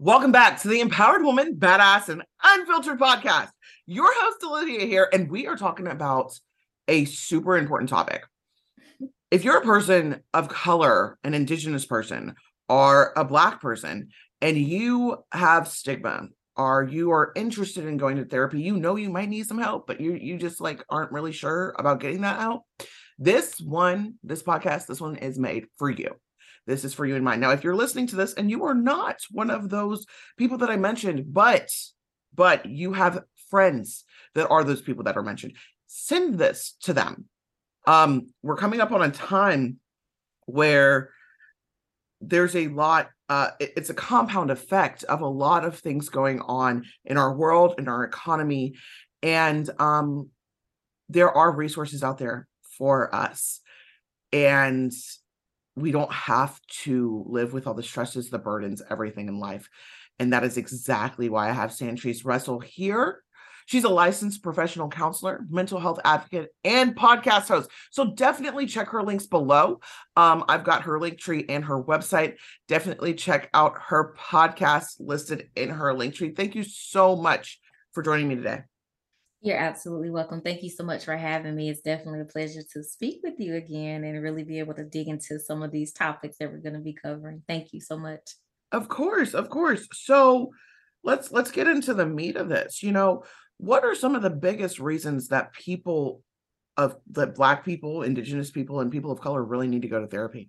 Welcome back to the Empowered Woman, Badass, and Unfiltered podcast. Your host, Olivia, here, and we are talking about a super important topic. If you're a person of color, an Indigenous person, or a Black person, and you have stigma, or you are interested in going to therapy, you know you might need some help, but you you just like aren't really sure about getting that help. This one, this podcast, this one is made for you. This is for you in mind. Now, if you're listening to this and you are not one of those people that I mentioned, but but you have friends that are those people that are mentioned, send this to them. Um, we're coming up on a time where there's a lot uh, it's a compound effect of a lot of things going on in our world in our economy and um, there are resources out there for us and we don't have to live with all the stresses, the burdens, everything in life. And that is exactly why I have Sandtrice Russell here. She's a licensed professional counselor, mental health advocate, and podcast host. So definitely check her links below. Um, I've got her link tree and her website. Definitely check out her podcast listed in her link tree. Thank you so much for joining me today. You're absolutely welcome. Thank you so much for having me. It's definitely a pleasure to speak with you again and really be able to dig into some of these topics that we're going to be covering. Thank you so much. Of course, of course. So, let's let's get into the meat of this. You know, what are some of the biggest reasons that people of that black people, indigenous people and people of color really need to go to therapy?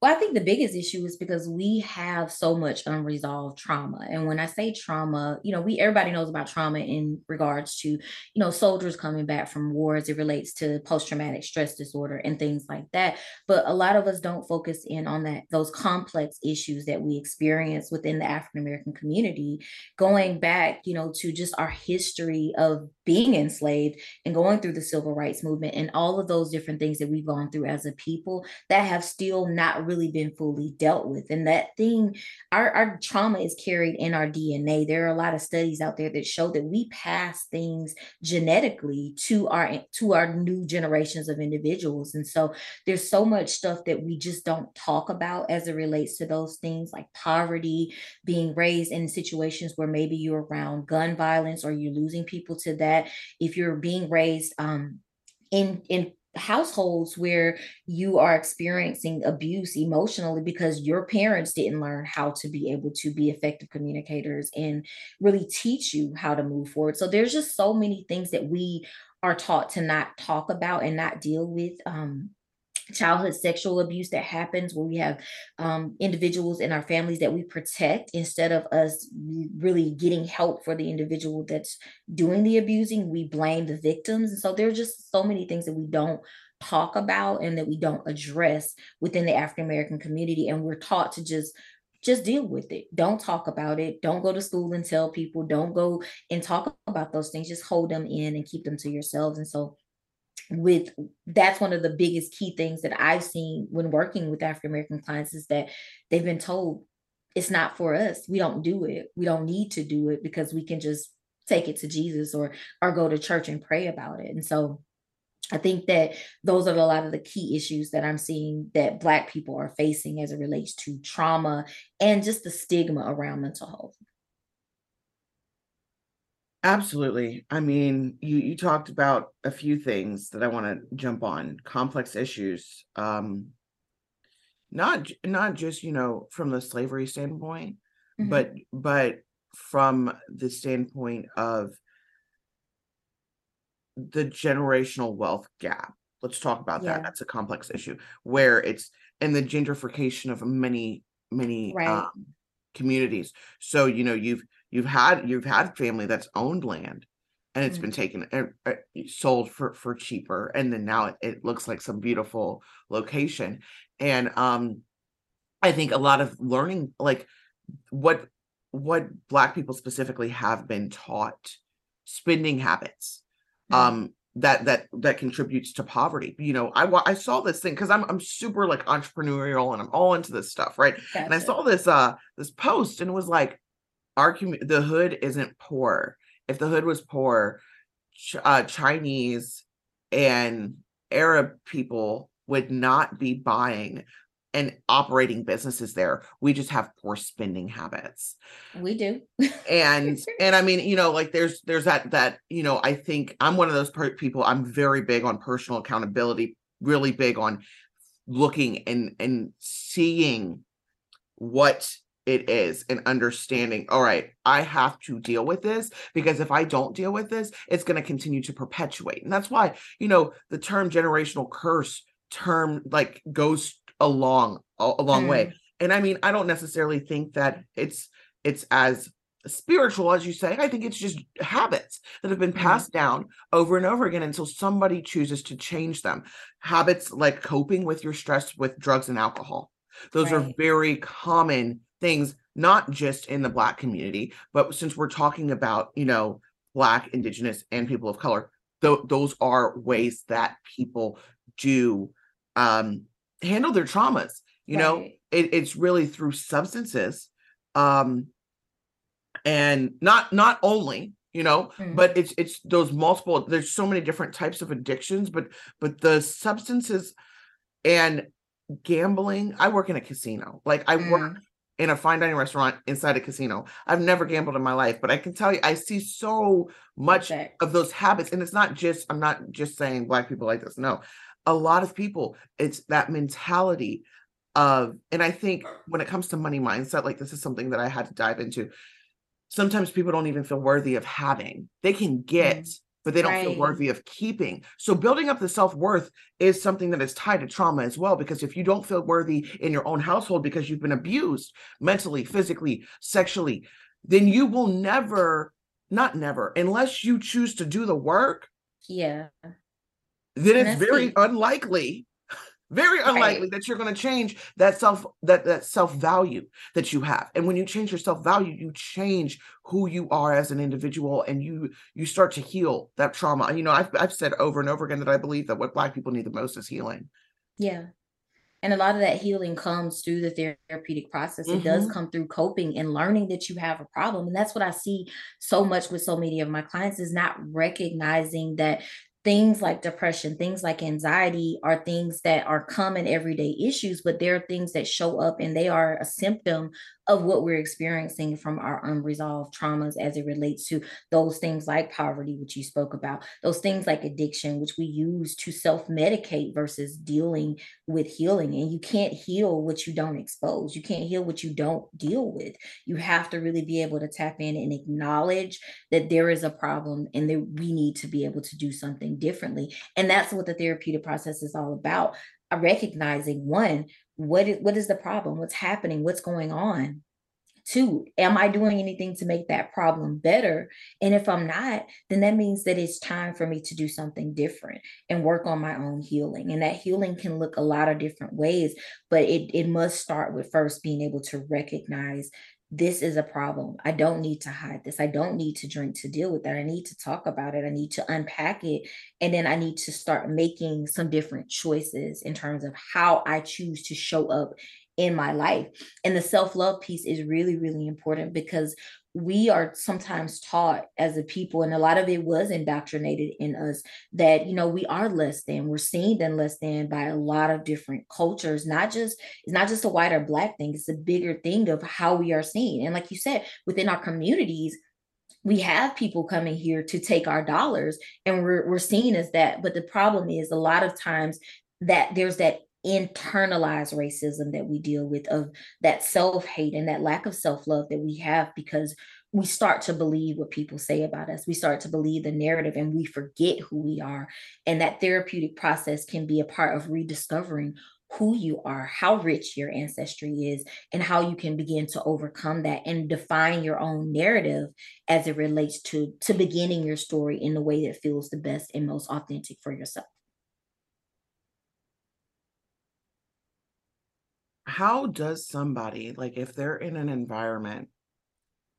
Well, I think the biggest issue is because we have so much unresolved trauma. And when I say trauma, you know, we everybody knows about trauma in regards to, you know, soldiers coming back from wars. It relates to post-traumatic stress disorder and things like that. But a lot of us don't focus in on that those complex issues that we experience within the African American community, going back, you know, to just our history of being enslaved and going through the civil rights movement and all of those different things that we've gone through as a people that have still not really been fully dealt with. And that thing, our, our trauma is carried in our DNA. There are a lot of studies out there that show that we pass things genetically to our to our new generations of individuals. And so there's so much stuff that we just don't talk about as it relates to those things like poverty, being raised in situations where maybe you're around gun violence or you're losing people to that if you're being raised um, in in households where you are experiencing abuse emotionally because your parents didn't learn how to be able to be effective communicators and really teach you how to move forward. So there's just so many things that we are taught to not talk about and not deal with um, childhood sexual abuse that happens where we have um, individuals in our families that we protect instead of us really getting help for the individual that's doing the abusing we blame the victims and so there's just so many things that we don't talk about and that we don't address within the african american community and we're taught to just just deal with it. Don't talk about it. Don't go to school and tell people. Don't go and talk about those things. Just hold them in and keep them to yourselves. And so with that's one of the biggest key things that I've seen when working with African American clients is that they've been told it's not for us. We don't do it. We don't need to do it because we can just take it to Jesus or or go to church and pray about it. And so I think that those are a lot of the key issues that I'm seeing that Black people are facing as it relates to trauma and just the stigma around mental health. Absolutely. I mean, you you talked about a few things that I want to jump on. Complex issues. Um not not just, you know, from the slavery standpoint, mm-hmm. but but from the standpoint of the generational wealth gap. Let's talk about yeah. that. That's a complex issue where it's and the gentrification of many many right. um, communities. So, you know, you've you've had you've had family that's owned land and it's mm-hmm. been taken uh, sold for for cheaper and then now it, it looks like some beautiful location and um i think a lot of learning like what what black people specifically have been taught spending habits mm-hmm. um that that that contributes to poverty you know i i saw this thing because i'm i'm super like entrepreneurial and i'm all into this stuff right gotcha. and i saw this uh this post and it was like our community, the hood isn't poor. If the hood was poor, uh, Chinese and Arab people would not be buying and operating businesses there. We just have poor spending habits. We do. and and I mean, you know, like there's there's that that, you know, I think I'm one of those per- people I'm very big on personal accountability, really big on looking and and seeing what it is and understanding all right i have to deal with this because if i don't deal with this it's going to continue to perpetuate and that's why you know the term generational curse term like goes a long a long mm. way and i mean i don't necessarily think that it's it's as spiritual as you say i think it's just habits that have been mm. passed down over and over again until somebody chooses to change them habits like coping with your stress with drugs and alcohol those right. are very common things not just in the black community but since we're talking about you know black indigenous and people of color th- those are ways that people do um handle their traumas you right. know it, it's really through substances um and not not only you know mm. but it's it's those multiple there's so many different types of addictions but but the substances and gambling i work in a casino like i mm. work in a fine dining restaurant inside a casino. I've never gambled in my life, but I can tell you, I see so much okay. of those habits. And it's not just, I'm not just saying black people like this. No, a lot of people, it's that mentality of, and I think when it comes to money mindset, like this is something that I had to dive into. Sometimes people don't even feel worthy of having. They can get, mm but they don't right. feel worthy of keeping. So building up the self-worth is something that is tied to trauma as well because if you don't feel worthy in your own household because you've been abused mentally, physically, sexually, then you will never not never unless you choose to do the work. Yeah. Then it's very unlikely very unlikely right. that you're going to change that self that that self value that you have and when you change your self value you change who you are as an individual and you you start to heal that trauma you know i've, I've said over and over again that i believe that what black people need the most is healing yeah and a lot of that healing comes through the therapeutic process. It mm-hmm. does come through coping and learning that you have a problem. And that's what I see so much with so many of my clients is not recognizing that things like depression, things like anxiety are things that are common everyday issues, but they're things that show up and they are a symptom of what we're experiencing from our unresolved traumas as it relates to those things like poverty, which you spoke about, those things like addiction, which we use to self medicate versus dealing with healing. And you can't heal what you don't expose, you can't heal what you don't deal with. You have to really be able to tap in and acknowledge that there is a problem and that we need to be able to do something differently. And that's what the therapeutic process is all about uh, recognizing one what is what is the problem? What's happening? What's going on? Two am i doing anything to make that problem better? And if i'm not then that means that it's time for me to do something different and work on my own healing. And that healing can look a lot of different ways but it, it must start with first being able to recognize this is a problem. I don't need to hide this. I don't need to drink to deal with that. I need to talk about it. I need to unpack it. And then I need to start making some different choices in terms of how I choose to show up in my life. And the self-love piece is really, really important because we are sometimes taught as a people, and a lot of it was indoctrinated in us that you know we are less than, we're seen than less than by a lot of different cultures. Not just it's not just a white or black thing; it's a bigger thing of how we are seen. And like you said, within our communities, we have people coming here to take our dollars, and we're we're seen as that. But the problem is, a lot of times that there's that internalized racism that we deal with of that self-hate and that lack of self-love that we have because we start to believe what people say about us. We start to believe the narrative and we forget who we are. And that therapeutic process can be a part of rediscovering who you are how rich your ancestry is and how you can begin to overcome that and define your own narrative as it relates to to beginning your story in the way that feels the best and most authentic for yourself how does somebody like if they're in an environment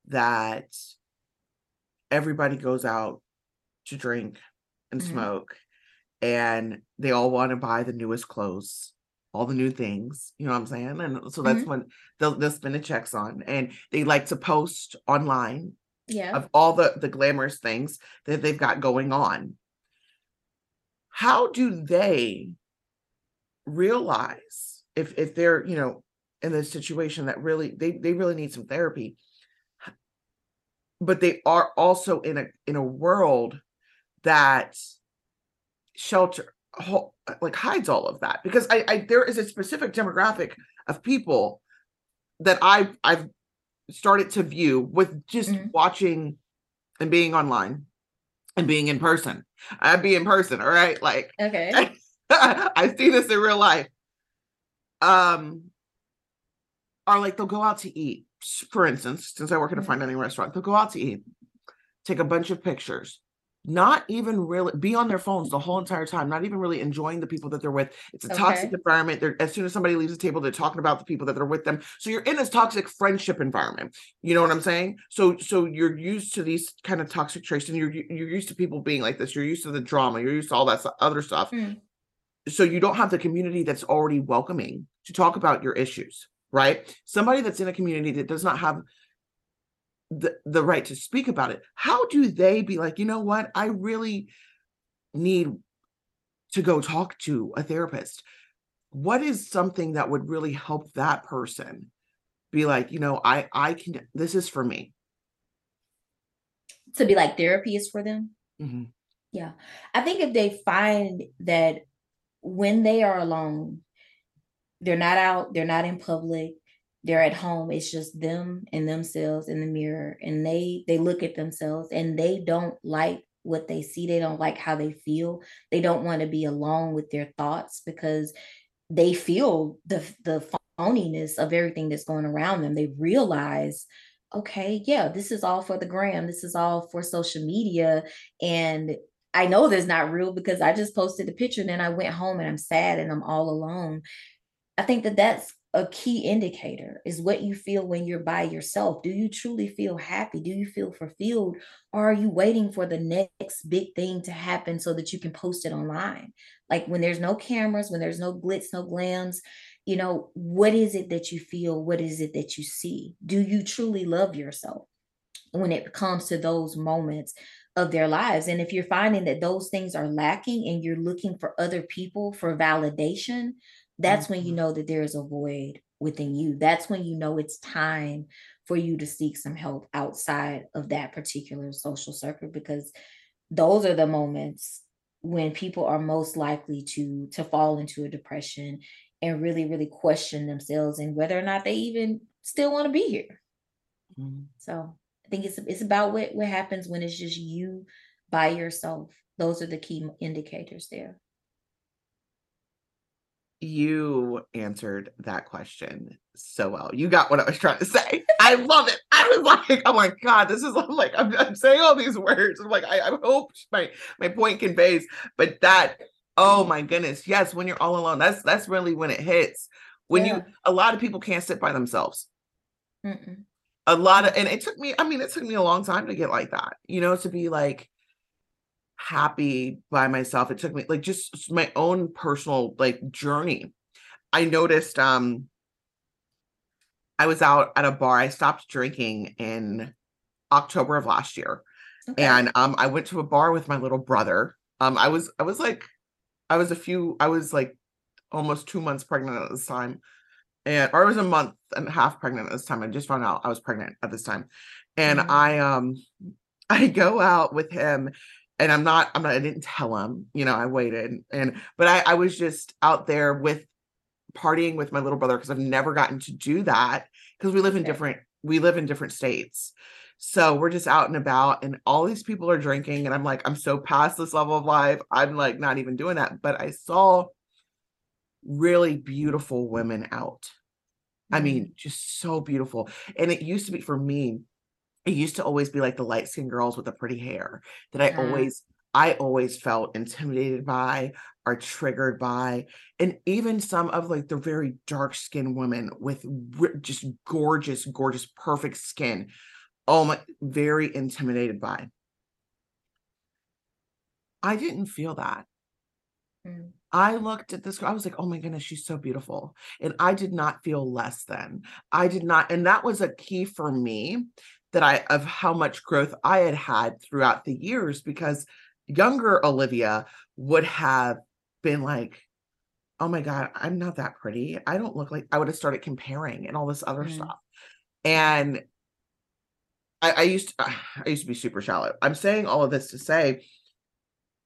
that everybody goes out to drink and mm-hmm. smoke and they all want to buy the newest clothes all the new things you know what i'm saying and so that's mm-hmm. when they'll, they'll spend the checks on and they like to post online yeah of all the the glamorous things that they've got going on how do they realize if if they're you know in this situation that really they they really need some therapy but they are also in a in a world that shelter like hides all of that because I, I there is a specific demographic of people that I've I've started to view with just mm-hmm. watching and being online and being in person. I'd be in person, all right? Like okay. I see this in real life um are like they'll go out to eat. For instance since i work in a mm-hmm. fine dining restaurant they'll go out to eat take a bunch of pictures not even really be on their phones the whole entire time not even really enjoying the people that they're with. It's a okay. toxic environment. They're as soon as somebody leaves the table they're talking about the people that they're with them. So you're in this toxic friendship environment. You know what i'm saying? So so you're used to these kind of toxic traits and you're you're used to people being like this. You're used to the drama. You're used to all that other stuff. Mm. So you don't have the community that's already welcoming to talk about your issues, right? Somebody that's in a community that does not have the, the right to speak about it, how do they be like, you know what? I really need to go talk to a therapist. What is something that would really help that person be like, you know, I I can this is for me. To be like therapy is for them. Mm-hmm. Yeah. I think if they find that when they are alone, they're not out, they're not in public, they're at home. It's just them and themselves in the mirror. And they they look at themselves and they don't like what they see. They don't like how they feel. They don't want to be alone with their thoughts because they feel the the phoniness of everything that's going around them. They realize okay, yeah, this is all for the gram. This is all for social media. And I know there's not real because I just posted the picture and then I went home and I'm sad and I'm all alone. I think that that's a key indicator is what you feel when you're by yourself. Do you truly feel happy? Do you feel fulfilled? Or are you waiting for the next big thing to happen so that you can post it online? Like when there's no cameras, when there's no glitz, no glams, you know, what is it that you feel? What is it that you see? Do you truly love yourself when it comes to those moments? Of their lives. And if you're finding that those things are lacking and you're looking for other people for validation, that's mm-hmm. when you mm-hmm. know that there is a void within you. That's when you know it's time for you to seek some help outside of that particular social circle because those are the moments when people are most likely to to fall into a depression and really really question themselves and whether or not they even still want to be here. Mm-hmm. So think it's it's about what what happens when it's just you by yourself. Those are the key indicators there you answered that question so well. You got what I was trying to say. I love it. I was like, oh my god, this is I'm like I'm, I'm saying all these words. I'm like, I, I hope my my point conveys, but that oh my goodness, yes, when you're all alone, that's that's really when it hits. When yeah. you a lot of people can't sit by themselves. Mm-mm. A lot of, and it took me. I mean, it took me a long time to get like that. You know, to be like happy by myself. It took me like just my own personal like journey. I noticed um I was out at a bar. I stopped drinking in October of last year. Okay. And um I went to a bar with my little brother. Um I was I was like I was a few I was like almost 2 months pregnant at this time. And or I was a month and a half pregnant at this time. I just found out I was pregnant at this time. And mm-hmm. I um I go out with him and I'm not I'm not I didn't tell him, you know, I waited and but I I was just out there with partying with my little brother because I've never gotten to do that because we live in different we live in different states. So we're just out and about and all these people are drinking and I'm like I'm so past this level of life. I'm like not even doing that, but I saw really beautiful women out. Mm-hmm. I mean, just so beautiful. And it used to be for me it used to always be like the light skinned girls with the pretty hair that I yeah. always I always felt intimidated by or triggered by. And even some of like the very dark skinned women with just gorgeous, gorgeous, perfect skin. Oh my, very intimidated by. I didn't feel that. Mm. I looked at this girl, I was like, oh my goodness, she's so beautiful. And I did not feel less than. I did not, and that was a key for me that I of how much growth I had had throughout the years because younger Olivia would have been like, oh my God, I'm not that pretty. I don't look like I would have started comparing and all this other mm. stuff. And I, I used to, I used to be super shallow. I'm saying all of this to say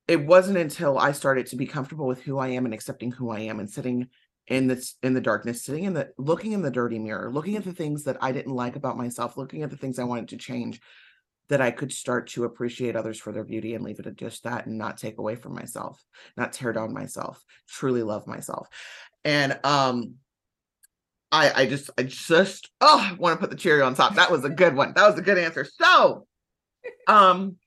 it wasn't until I started to be comfortable with who I am and accepting who I am and sitting in this in the darkness sitting in the looking in the dirty mirror looking at the things that i didn't like about myself looking at the things i wanted to change that i could start to appreciate others for their beauty and leave it at just that and not take away from myself not tear down myself truly love myself. And um i i just i just oh i want to put the cherry on top. That was a good one. That was a good answer. So um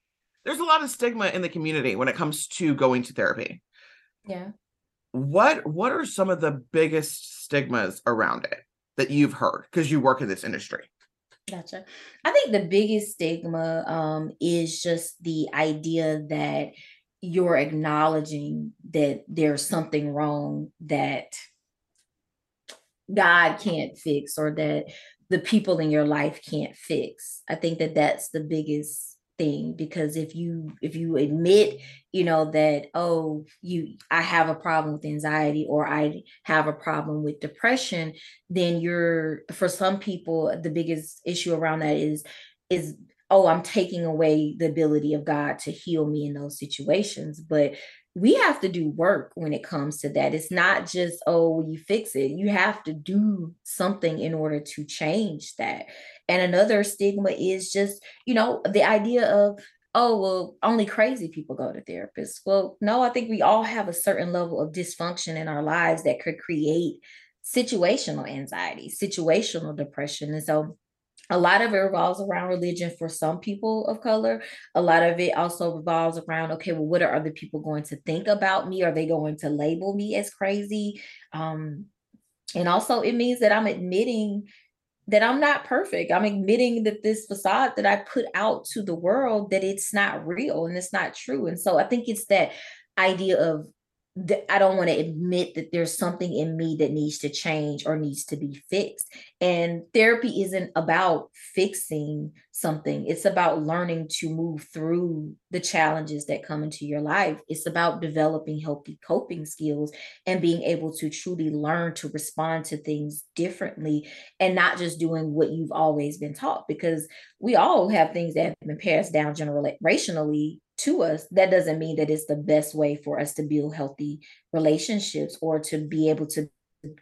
there's a lot of stigma in the community when it comes to going to therapy. Yeah. What what are some of the biggest stigmas around it that you've heard? Because you work in this industry. Gotcha. I think the biggest stigma um, is just the idea that you're acknowledging that there's something wrong that god can't fix or that the people in your life can't fix. I think that that's the biggest thing because if you if you admit you know that oh you i have a problem with anxiety or i have a problem with depression then you're for some people the biggest issue around that is is oh i'm taking away the ability of god to heal me in those situations. But we have to do work when it comes to that. It's not just, oh, you fix it. You have to do something in order to change that. And another stigma is just, you know, the idea of, oh, well, only crazy people go to therapists. Well, no, I think we all have a certain level of dysfunction in our lives that could create situational anxiety, situational depression. And so a lot of it revolves around religion for some people of color. A lot of it also revolves around, okay, well, what are other people going to think about me? Are they going to label me as crazy? Um, and also, it means that I'm admitting that I'm not perfect. I'm admitting that this facade that I put out to the world that it's not real and it's not true. And so I think it's that idea of I don't want to admit that there's something in me that needs to change or needs to be fixed. And therapy isn't about fixing something, it's about learning to move through the challenges that come into your life. It's about developing healthy coping skills and being able to truly learn to respond to things differently and not just doing what you've always been taught because we all have things that have been passed down generationally to us, that doesn't mean that it's the best way for us to build healthy relationships or to be able to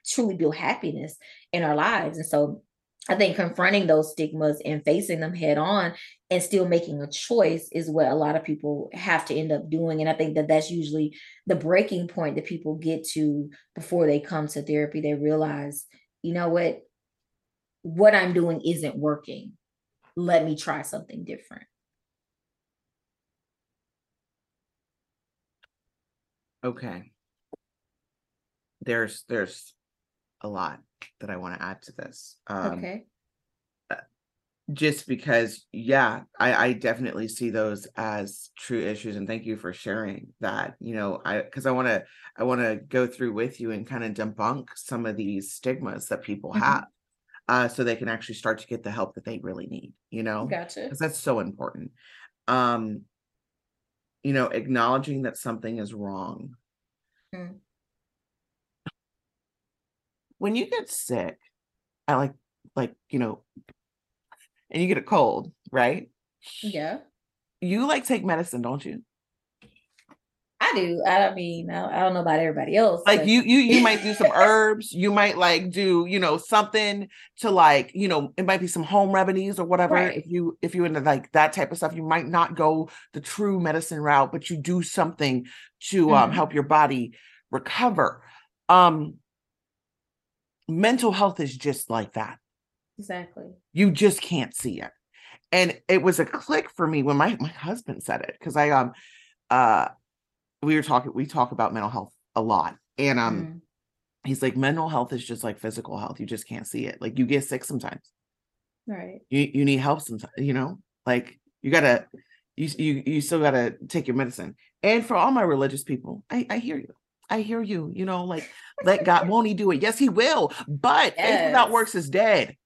truly build happiness in our lives. And so I think confronting those stigmas and facing them head on and still making a choice is what a lot of people have to end up doing. And I think that that's usually the breaking point that people get to before they come to therapy. They realize, you know what? What I'm doing isn't working. Let me try something different. Okay. There's there's a lot that I want to add to this. Um, okay. Just because, yeah, I, I definitely see those as true issues, and thank you for sharing that. You know, I because I want to I want to go through with you and kind of debunk some of these stigmas that people mm-hmm. have. uh, so they can actually start to get the help that they really need, you know? Gotcha. Because that's so important. Um, you know, acknowledging that something is wrong. Mm. When you get sick, I like like, you know, and you get a cold, right? Yeah, You like take medicine, don't you? I do. I mean, I, don't know about everybody else. like but- you you you might do some herbs you might like do you know something to like you know it might be some home remedies or whatever Right. if you if you into like that type of stuff you might not go the true medicine route but you do something to um Mhm. help your body recover um mental health is just like that exactly. you just can't see it and it was a click for me when my my husband said it because i um uh we were talking we talk about mental health a lot and um Mm. he's like mental health is just like physical health. You just can't see it. Like you get sick sometimes. Right. you you need help sometimes you know? Like you gotta you you you still gotta take your medicine. And for all my religious people i i hear you. I hear you you know like let god won't he do it? Yes he will. But faith without works is dead.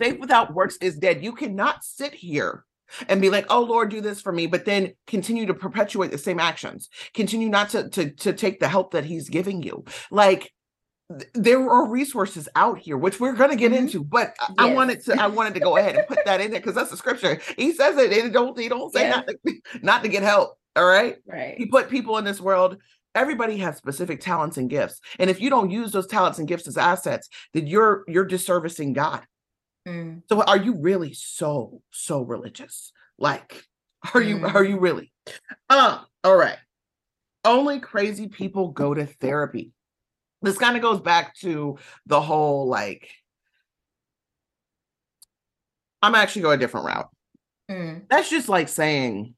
Faith without works is dead. You cannot sit here and be like oh lord do this for me but then continue to perpetuate the same actions. Continue not to to to take the help that he's giving you. Like th- there are resources out here which we're going to get Mhm. into but I- i wanted to i wanted to go ahead and put that in there because that's the scripture. He says it and it don't he don't say Yeah. not, to, not to get help all right? Right. he put people in this world. Everybody has specific talents and gifts and if you don't use those talents and gifts as assets then you're you're disservicing god Mm. so are you really so so religious like are you Mm. are you really uh all right only crazy people go to therapy this kind of goes back to the whole like i'm actually going a different route Mm. that's just like saying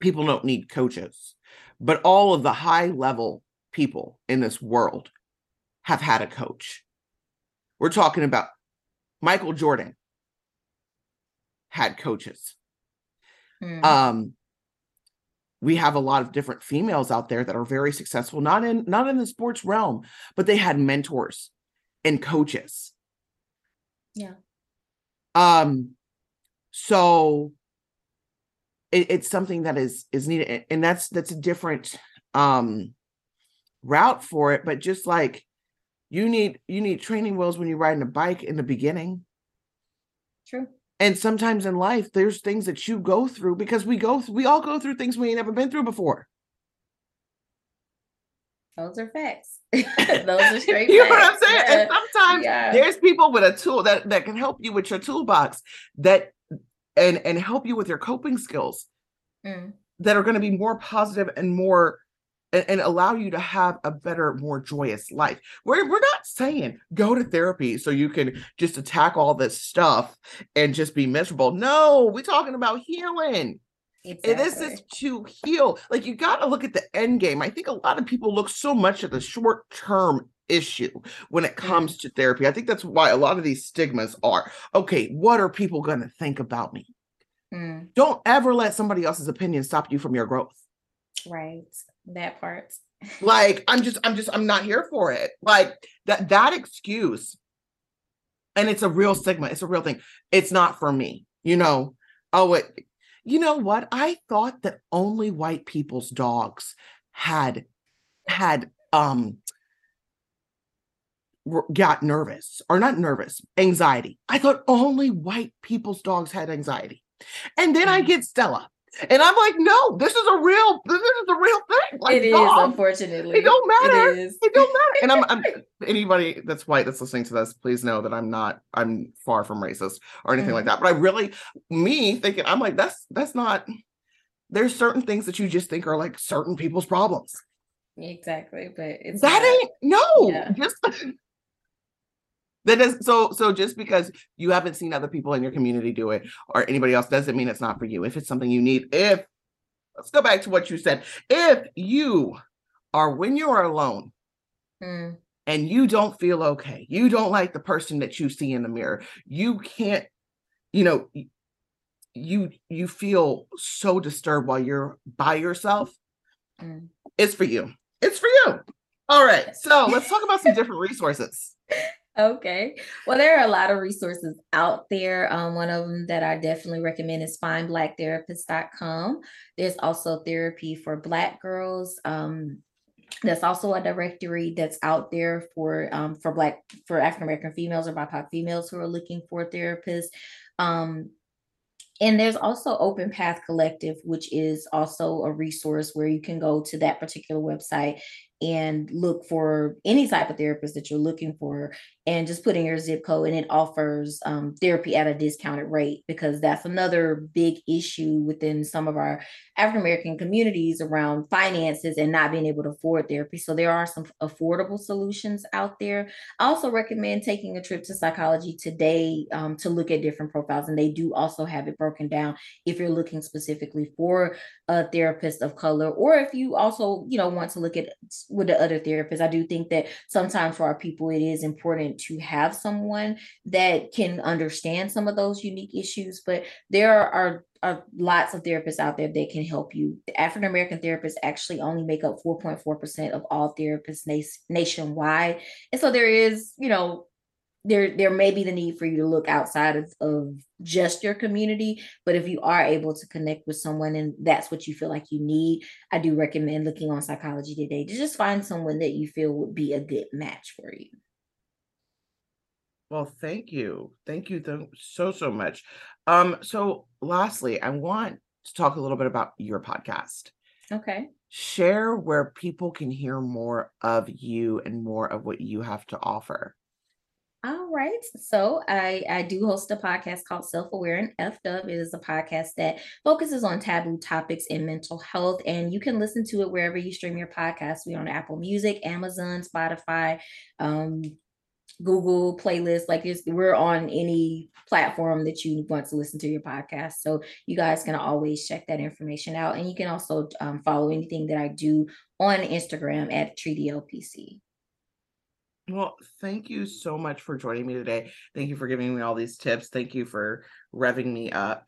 people don't need coaches but all of the high level people in this world have had a coach we're talking about michael jordan had coaches Mm. um we have a lot of different females out there that are very successful not in not in the sports realm but they had mentors and coaches Yeah. um so it, it's something that is is needed and that's that's a different um route for it but just like you need you need training wheels when you're riding a bike in the beginning True. and sometimes in life there's things that you go through because we go th- we all go through things we ain't never been through before Those are facts. Those are straight you know what i'm saying Yeah. and sometimes Yeah. there's people with a tool that that can help you with your toolbox that and and help you with your coping skills Mm. that are going to be more positive and more and, and allow you to have a better more joyous life we're, we're not saying go to therapy so you can just attack all this stuff and just be miserable no we're talking about healing And this is to heal. Like you got to look at the end game. I think a lot of people look so much at the short term issue when it comes to therapy. I think that's why a lot of these stigmas are okay, what are people going to think about me? Mm. Don't ever let somebody else's opinion stop you from your growth. Right. That part. Like I'm just I'm just I'm not here for it. Like that that excuse and it's a real stigma. It's a real thing. It's not for me. You know, oh it you know what? I thought that only white people's dogs had had um got nervous or not nervous, anxiety. I thought only white people's dogs had anxiety. And then I Mm. get Stella. And I'm like, no, this is a real this is a real thing. Like it is, unfortunately. it don't matter. It is. it don't matter. And I'm, I'm anybody that's white that's listening to this, please know that I'm not, I'm far from racist or anything like Mhm. that. But I really, me thinking, I'm like, that's that's not. There's certain things that you just think are like certain people's problems. Exactly. But it's that not. ain't no. Yeah. Just that is so. So just because you haven't seen other people in your community do it or anybody else doesn't mean it's not for you. If it's something you need, if let's go back to what you said. If you are when you are alone Mm. and you don't feel okay, you don't like the person that you see in the mirror, you can't, you know, you you feel so disturbed while you're by yourself, Mm. it's for you. It's for you. All right. So let's talk about some different resources. Okay. Well, there are a lot of resources out there. Um, one of them that I definitely recommend is findblacktherapist.com. There's also therapy for Black girls. Um, that's also a directory that's out there for um, for Black for African American females or BIPOC females who are looking for a therapist. Um, and there's also Open Path Collective, which is also a resource where you can go to that particular website and look for any type of therapist that you're looking for and just put in your zip code and it offers um, therapy at a discounted rate because that's another big issue within some of our african american communities around finances and not being able to afford therapy. So there are some affordable solutions out there. I also recommend taking a trip to psychology today um, to look at different profiles and they do also have it broken down if you're looking specifically for a therapist of color or if you also you know want to look at with the other therapists. I do think that sometimes for our people, it is important to have someone that can understand some of those unique issues. But there are, are lots of therapists out there that can help you. African American therapists actually only make up 4.4% of all therapists na- nationwide. And so there is, you know, there there may be the need for you to look outside of, of just your community but if you are able to connect with someone and that's what you feel like you need i do recommend looking on psychology today to just find someone that you feel would be a good match for you. Well thank you. Thank you so so much. Um so lastly i want to talk a little bit about your podcast. Okay. Share where people can hear more of you and more of what you have to offer all right. So I, I do host a podcast called Self Aware and Up. It is a podcast that focuses on taboo topics in mental health. And you can listen to it wherever you stream your podcast. We're on Apple Music, Amazon, Spotify, um, Google playlist. Like we're on any platform that you want to listen to your podcast. So you guys can always check that information out. And you can also um, follow anything that I do on Instagram at Treaty LPC. Well, thank you so much for joining me today. Thank you for giving me all these tips. Thank you for revving me up.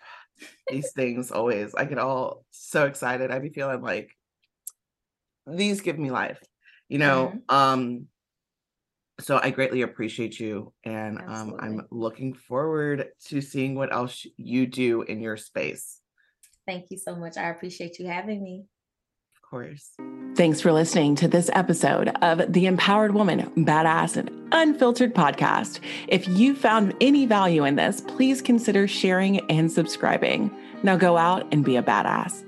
these things always, I get all so excited. I be feeling like these give me life, you know. Mm-hmm. Um, so I greatly appreciate you, and um, I'm looking forward to seeing what else you do in your space. Thank you so much. I appreciate you having me course. Thanks for listening to this episode of the Empowered Woman Badass and Unfiltered podcast. If you found any value in this, please consider sharing and subscribing. Now go out and be a badass.